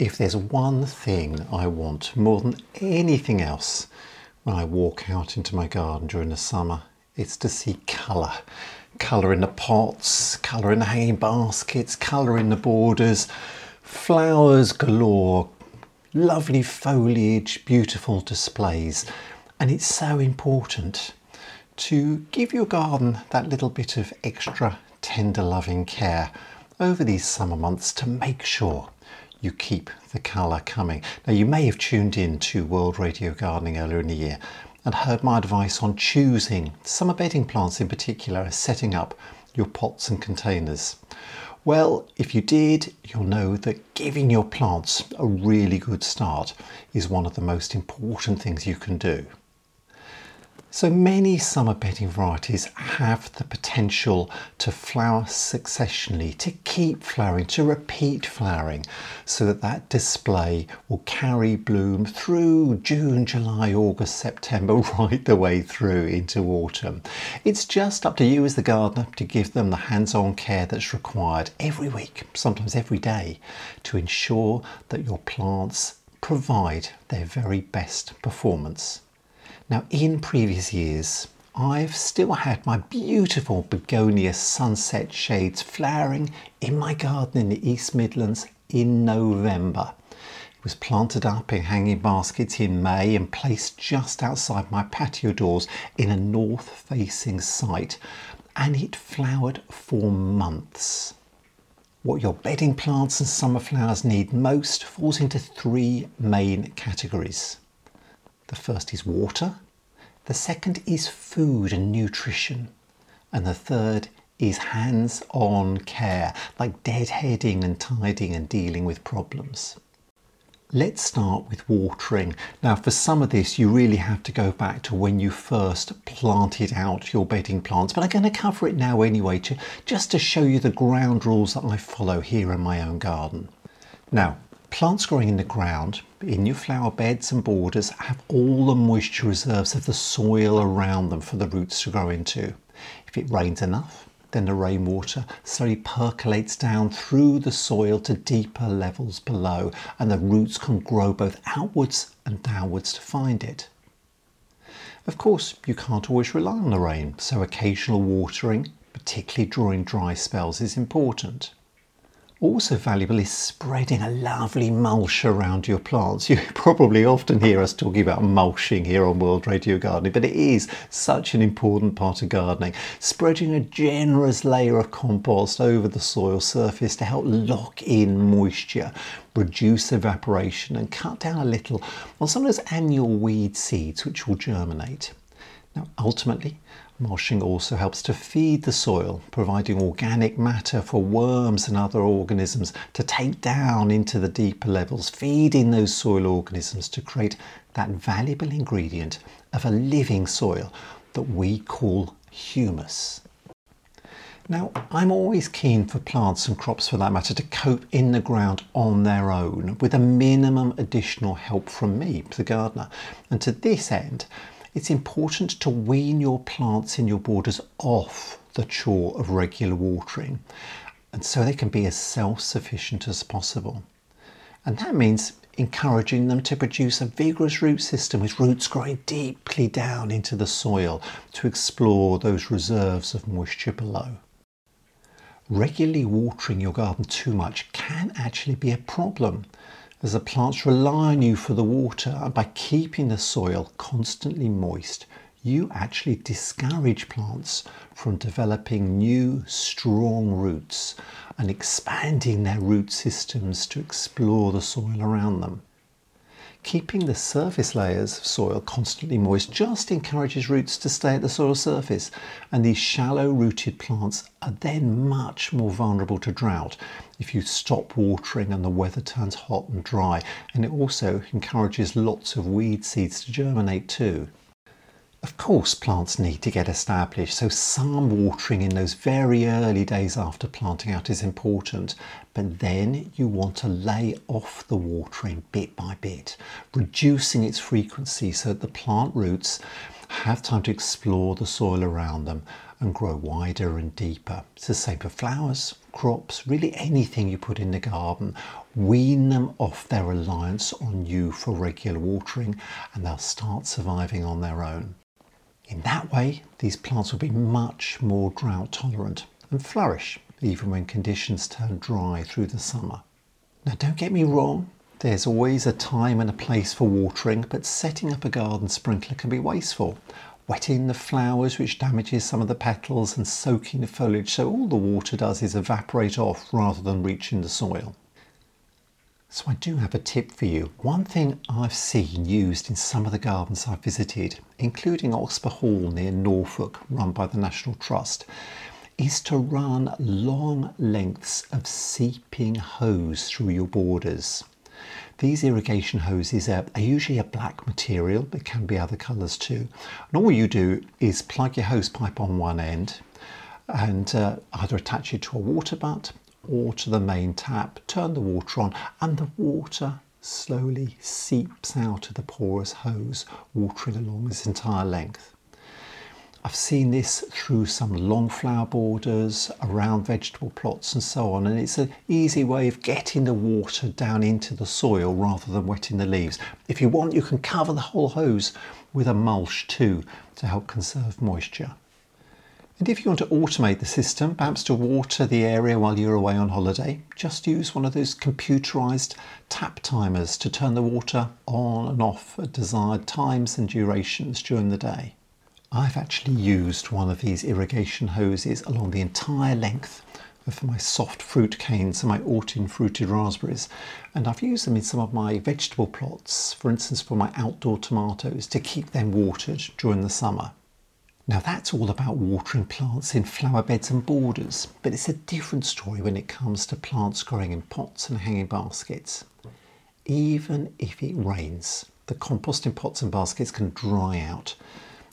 if there's one thing I want more than anything else when I walk out into my garden during the summer, it's to see colour. Colour in the pots, colour in the hanging baskets, colour in the borders, flowers galore, lovely foliage, beautiful displays. And it's so important to give your garden that little bit of extra tender loving care over these summer months to make sure you keep the colour coming. Now, you may have tuned in to World Radio Gardening earlier in the year and heard my advice on choosing summer bedding plants in particular as setting up your pots and containers. Well, if you did, you'll know that giving your plants a really good start is one of the most important things you can do. So many summer bedding varieties have the potential to flower successionally, to keep flowering, to repeat flowering, so that that display will carry bloom through June, July, August, September, right the way through into autumn. It's just up to you as the gardener to give them the hands-on care that's required every week, sometimes every day, to ensure that your plants provide their very best performance. Now, in previous years, I've still had my beautiful begonia sunset shades flowering in my garden in the East Midlands in November. It was planted up in hanging baskets in May and placed just outside my patio doors in a north facing site, and it flowered for months. What your bedding plants and summer flowers need most falls into three main categories. The first is water, the second is food and nutrition, and the third is hands on care, like deadheading and tidying and dealing with problems. Let's start with watering. Now, for some of this, you really have to go back to when you first planted out your bedding plants, but I'm going to cover it now anyway, to, just to show you the ground rules that I follow here in my own garden. Now, Plants growing in the ground, in your flower beds and borders, have all the moisture reserves of the soil around them for the roots to grow into. If it rains enough, then the rainwater slowly percolates down through the soil to deeper levels below, and the roots can grow both outwards and downwards to find it. Of course, you can't always rely on the rain, so occasional watering, particularly during dry spells, is important. Also valuable is spreading a lovely mulch around your plants. You probably often hear us talking about mulching here on World Radio Gardening, but it is such an important part of gardening. Spreading a generous layer of compost over the soil surface to help lock in moisture, reduce evaporation and cut down a little on some of those annual weed seeds which will germinate. Now ultimately Mulching also helps to feed the soil, providing organic matter for worms and other organisms to take down into the deeper levels, feeding those soil organisms to create that valuable ingredient of a living soil that we call humus. Now, I'm always keen for plants and crops for that matter to cope in the ground on their own with a minimum additional help from me, the gardener. And to this end, it's important to wean your plants in your borders off the chore of regular watering and so they can be as self-sufficient as possible. And that means encouraging them to produce a vigorous root system with roots growing deeply down into the soil to explore those reserves of moisture below. Regularly watering your garden too much can actually be a problem as the plants rely on you for the water and by keeping the soil constantly moist, you actually discourage plants from developing new strong roots and expanding their root systems to explore the soil around them. Keeping the surface layers of soil constantly moist just encourages roots to stay at the soil surface, and these shallow rooted plants are then much more vulnerable to drought if you stop watering and the weather turns hot and dry, and it also encourages lots of weed seeds to germinate too. Of course, plants need to get established, so some watering in those very early days after planting out is important. But then you want to lay off the watering bit by bit, reducing its frequency so that the plant roots have time to explore the soil around them and grow wider and deeper. It's the same for flowers, crops, really anything you put in the garden. Wean them off their reliance on you for regular watering and they'll start surviving on their own. In that way, these plants will be much more drought tolerant and flourish even when conditions turn dry through the summer. Now, don't get me wrong, there's always a time and a place for watering, but setting up a garden sprinkler can be wasteful. Wetting the flowers, which damages some of the petals, and soaking the foliage, so all the water does is evaporate off rather than reaching the soil. So, I do have a tip for you. One thing I've seen used in some of the gardens I've visited, including Oxburgh Hall near Norfolk, run by the National Trust, is to run long lengths of seeping hose through your borders. These irrigation hoses are, usually a black material, but can be other colours too. And all you do is plug your hose pipe on one end and uh, either attach it to a water butt or to the main tap, turn the water on, and the water slowly seeps out of the porous hose, watering along its entire length. I've seen this through some long flower borders, around vegetable plots and so on, and it's an easy way of getting the water down into the soil rather than wetting the leaves. If you want, you can cover the whole hose with a mulch too to help conserve moisture. And if you want to automate the system, perhaps to water the area while you're away on holiday, just use one of those computerized tap timers to turn the water on and off at desired times and durations during the day. I've actually used one of these irrigation hoses along the entire length of my soft fruit canes and my autumn fruited raspberries and I've used them in some of my vegetable plots, for instance for my outdoor tomatoes, to keep them watered during the summer. Now that's all about watering plants in flower beds and borders, but it's a different story when it comes to plants growing in pots and hanging baskets. Even if it rains, the compost in pots and baskets can dry out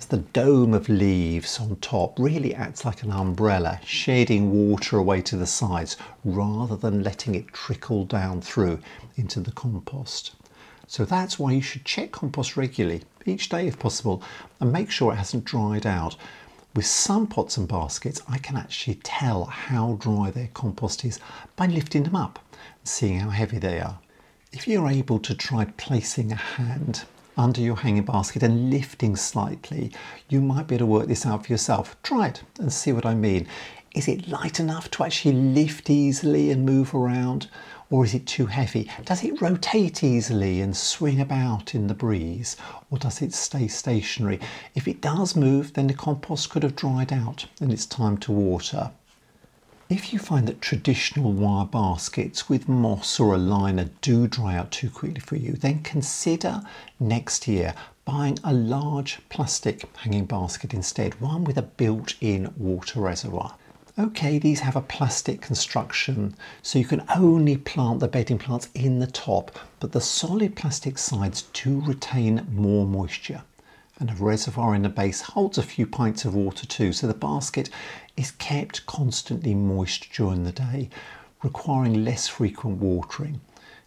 As the dome of leaves on top really acts like an umbrella, shading water away to the sides rather than letting it trickle down through into the compost. So that's why you should check compost regularly, each day if possible, and make sure it hasn't dried out. With some pots and baskets, I can actually tell how dry their compost is by lifting them up and seeing how heavy they are. If you're able to try placing a hand under your hanging basket and lifting slightly, you might be able to work this out for yourself. Try it and see what I mean. Is it light enough to actually lift easily and move around? Or is it too heavy? Does it rotate easily and swing about in the breeze? Or does it stay stationary? If it does move, then the compost could have dried out and it's time to water. If you find that traditional wire baskets with moss or a liner do dry out too quickly for you, then consider next year buying a large plastic hanging basket instead, one with a built-in water reservoir. Okay, these have a plastic construction, so you can only plant the bedding plants in the top, but the solid plastic sides do retain more moisture and a reservoir in the base holds a few pints of water too, so the basket is kept constantly moist during the day, requiring less frequent watering.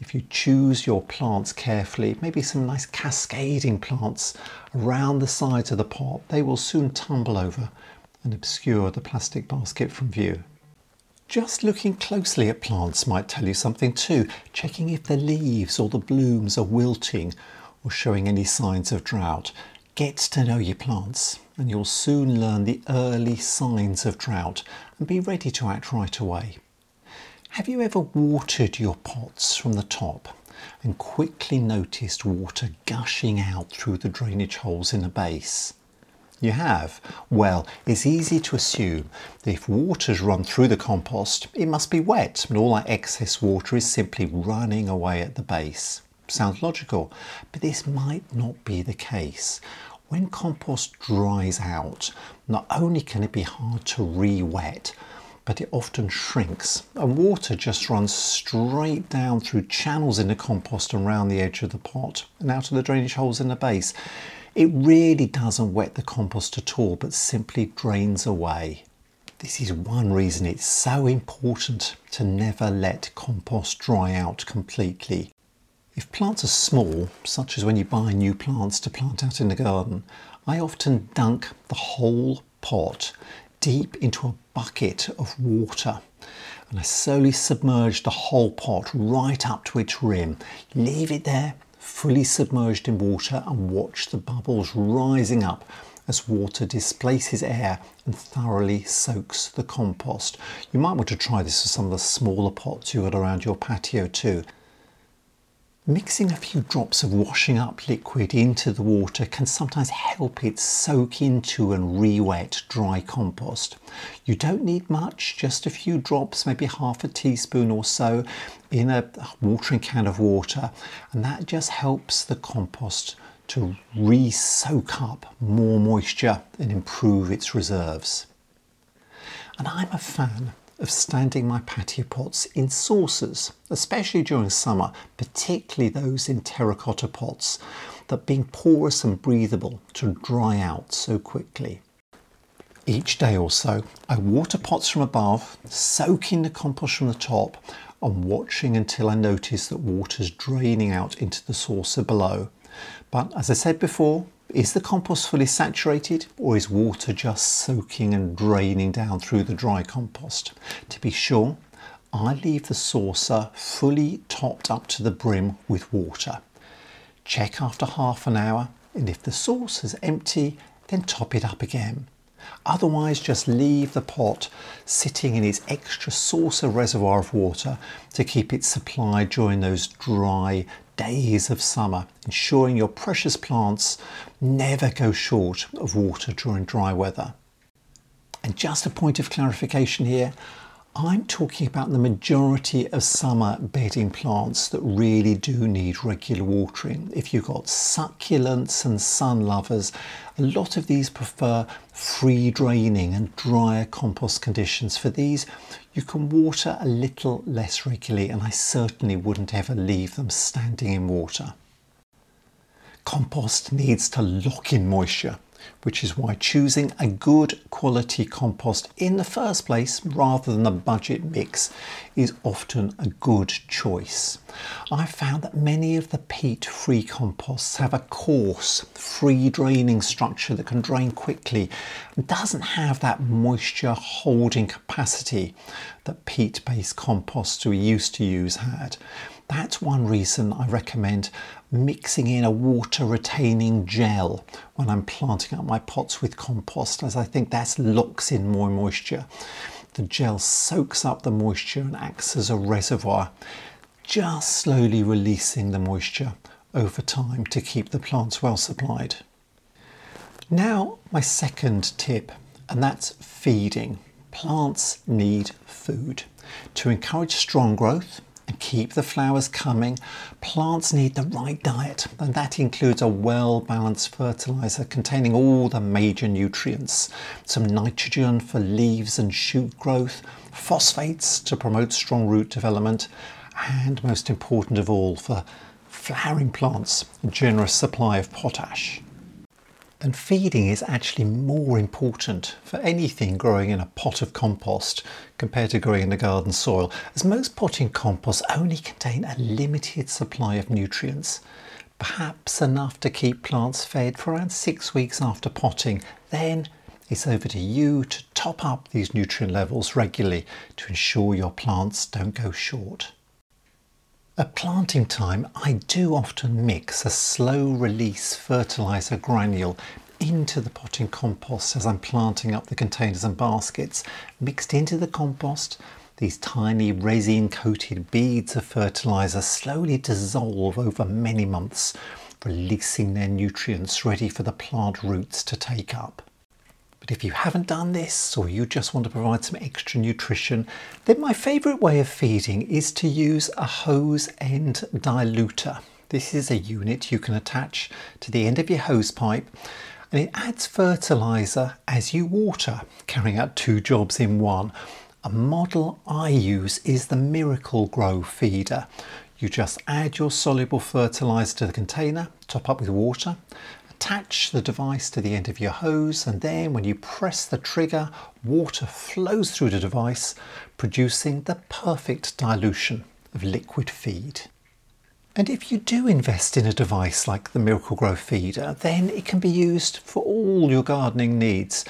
If you choose your plants carefully, maybe some nice cascading plants around the sides of the pot, they will soon tumble over and obscure the plastic basket from view. Just looking closely at plants might tell you something too, checking if the leaves or the blooms are wilting or showing any signs of drought. Get to know your plants and you'll soon learn the early signs of drought and be ready to act right away. Have you ever watered your pots from the top and quickly noticed water gushing out through the drainage holes in the base? You have? Well, it's easy to assume that if water's run through the compost, it must be wet and all that excess water is simply running away at the base. Sounds logical, but this might not be the case. When compost dries out, not only can it be hard to re-wet, but it often shrinks and water just runs straight down through channels in the compost and around the edge of the pot and out of the drainage holes in the base. It really doesn't wet the compost at all, but simply drains away. This is one reason it's so important to never let compost dry out completely. If plants are small, such as when you buy new plants to plant out in the garden, I often dunk the whole pot deep into a bucket of water and I slowly submerge the whole pot right up to its rim. Leave it there, fully submerged in water, and watch the bubbles rising up as water displaces air and thoroughly soaks the compost. You might want to try this with some of the smaller pots you've got around your patio too. Mixing a few drops of washing up liquid into the water can sometimes help it soak into and re-wet dry compost. You don't need much, just a few drops, maybe half a teaspoon or so in a watering can of water and that just helps the compost to re-soak up more moisture and improve its reserves. And I'm a fan of standing my patio pots in saucers, especially during summer, particularly those in terracotta pots that being porous and breathable to dry out so quickly. Each day or so, I water pots from above, soaking the compost from the top, and watching until I notice that water's draining out into the saucer below. But as I said before, is the compost fully saturated or is water just soaking and draining down through the dry compost? To be sure, I leave the saucer fully topped up to the brim with water. Check after half an hour and if the saucer is empty, then top it up again. Otherwise, just leave the pot sitting in its extra saucer reservoir of water to keep it supplied during those dry, days of summer, ensuring your precious plants never go short of water during dry weather. And just a point of clarification here, I'm talking about the majority of summer bedding plants that really do need regular watering. If you've got succulents and sun lovers, a lot of these prefer free draining and drier compost conditions. For these, you can water a little less regularly, and I certainly wouldn't ever leave them standing in water. Compost needs to lock in moisture which is why choosing a good quality compost in the first place rather than a budget mix is often a good choice. I've found that many of the peat free composts have a coarse, free draining structure that can drain quickly and doesn't have that moisture holding capacity that peat based composts we used to use had. That's one reason I recommend mixing in a water retaining gel when I'm planting up my pots with compost as I think that locks in more moisture. The gel soaks up the moisture and acts as a reservoir, just slowly releasing the moisture over time to keep the plants well supplied. Now, my second tip, and that's feeding. Plants need food. To encourage strong growth, and keep the flowers coming, plants need the right diet, and that includes a well balanced fertilizer containing all the major nutrients some nitrogen for leaves and shoot growth, phosphates to promote strong root development, and most important of all, for flowering plants, a generous supply of potash. And feeding is actually more important for anything growing in a pot of compost compared to growing in the garden soil, as most potting composts only contain a limited supply of nutrients, perhaps enough to keep plants fed for around six weeks after potting. Then it's over to you to top up these nutrient levels regularly to ensure your plants don't go short. At planting time, I do often mix a slow release fertiliser granule into the potting compost as I'm planting up the containers and baskets. Mixed into the compost, these tiny resin coated beads of fertiliser slowly dissolve over many months, releasing their nutrients ready for the plant roots to take up. But if you haven't done this or you just want to provide some extra nutrition, then my favourite way of feeding is to use a hose end diluter. This is a unit you can attach to the end of your hose pipe and it adds fertiliser as you water, carrying out two jobs in one. A model I use is the Miracle-Gro feeder. You just add your soluble fertiliser to the container, top up with water, Attach the device to the end of your hose and then when you press the trigger, water flows through the device, producing the perfect dilution of liquid feed. And if you do invest in a device like the Miracle-Gro Feeder, then it can be used for all your gardening needs.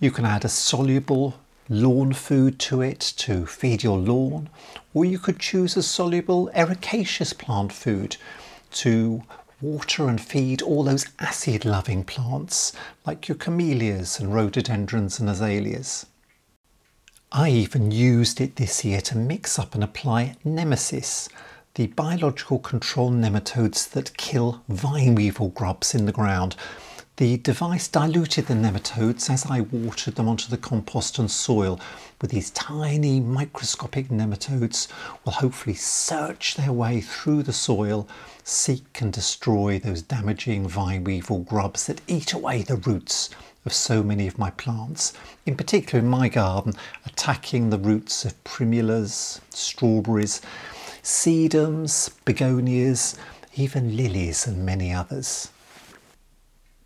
You can add a soluble lawn food to it to feed your lawn, or you could choose a soluble ericaceous plant food to water and feed all those acid loving plants like your camellias and rhododendrons and azaleas. I even used it this year to mix up and apply Nemasys, the biological control nematodes that kill vine weevil grubs in the ground. The device diluted the nematodes as I watered them onto the compost and soil with these tiny microscopic nematodes will hopefully search their way through the soil, seek and destroy those damaging vine weevil grubs that eat away the roots of so many of my plants, in particular in my garden, attacking the roots of primulas, strawberries, sedums, begonias, even lilies and many others.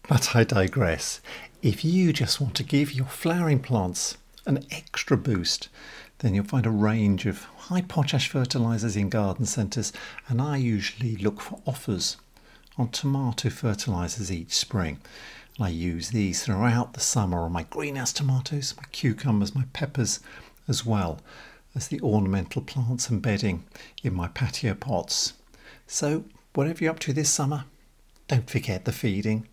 But I digress. If you just want to give your flowering plants an extra boost, then you'll find a range of high potash fertilizers in garden centres, and I usually look for offers on tomato fertilizers each spring. I use these throughout the summer on my greenhouse tomatoes, my cucumbers, my peppers, as well as the ornamental plants and bedding in my patio pots. So, whatever you're up to this summer, don't forget the feeding.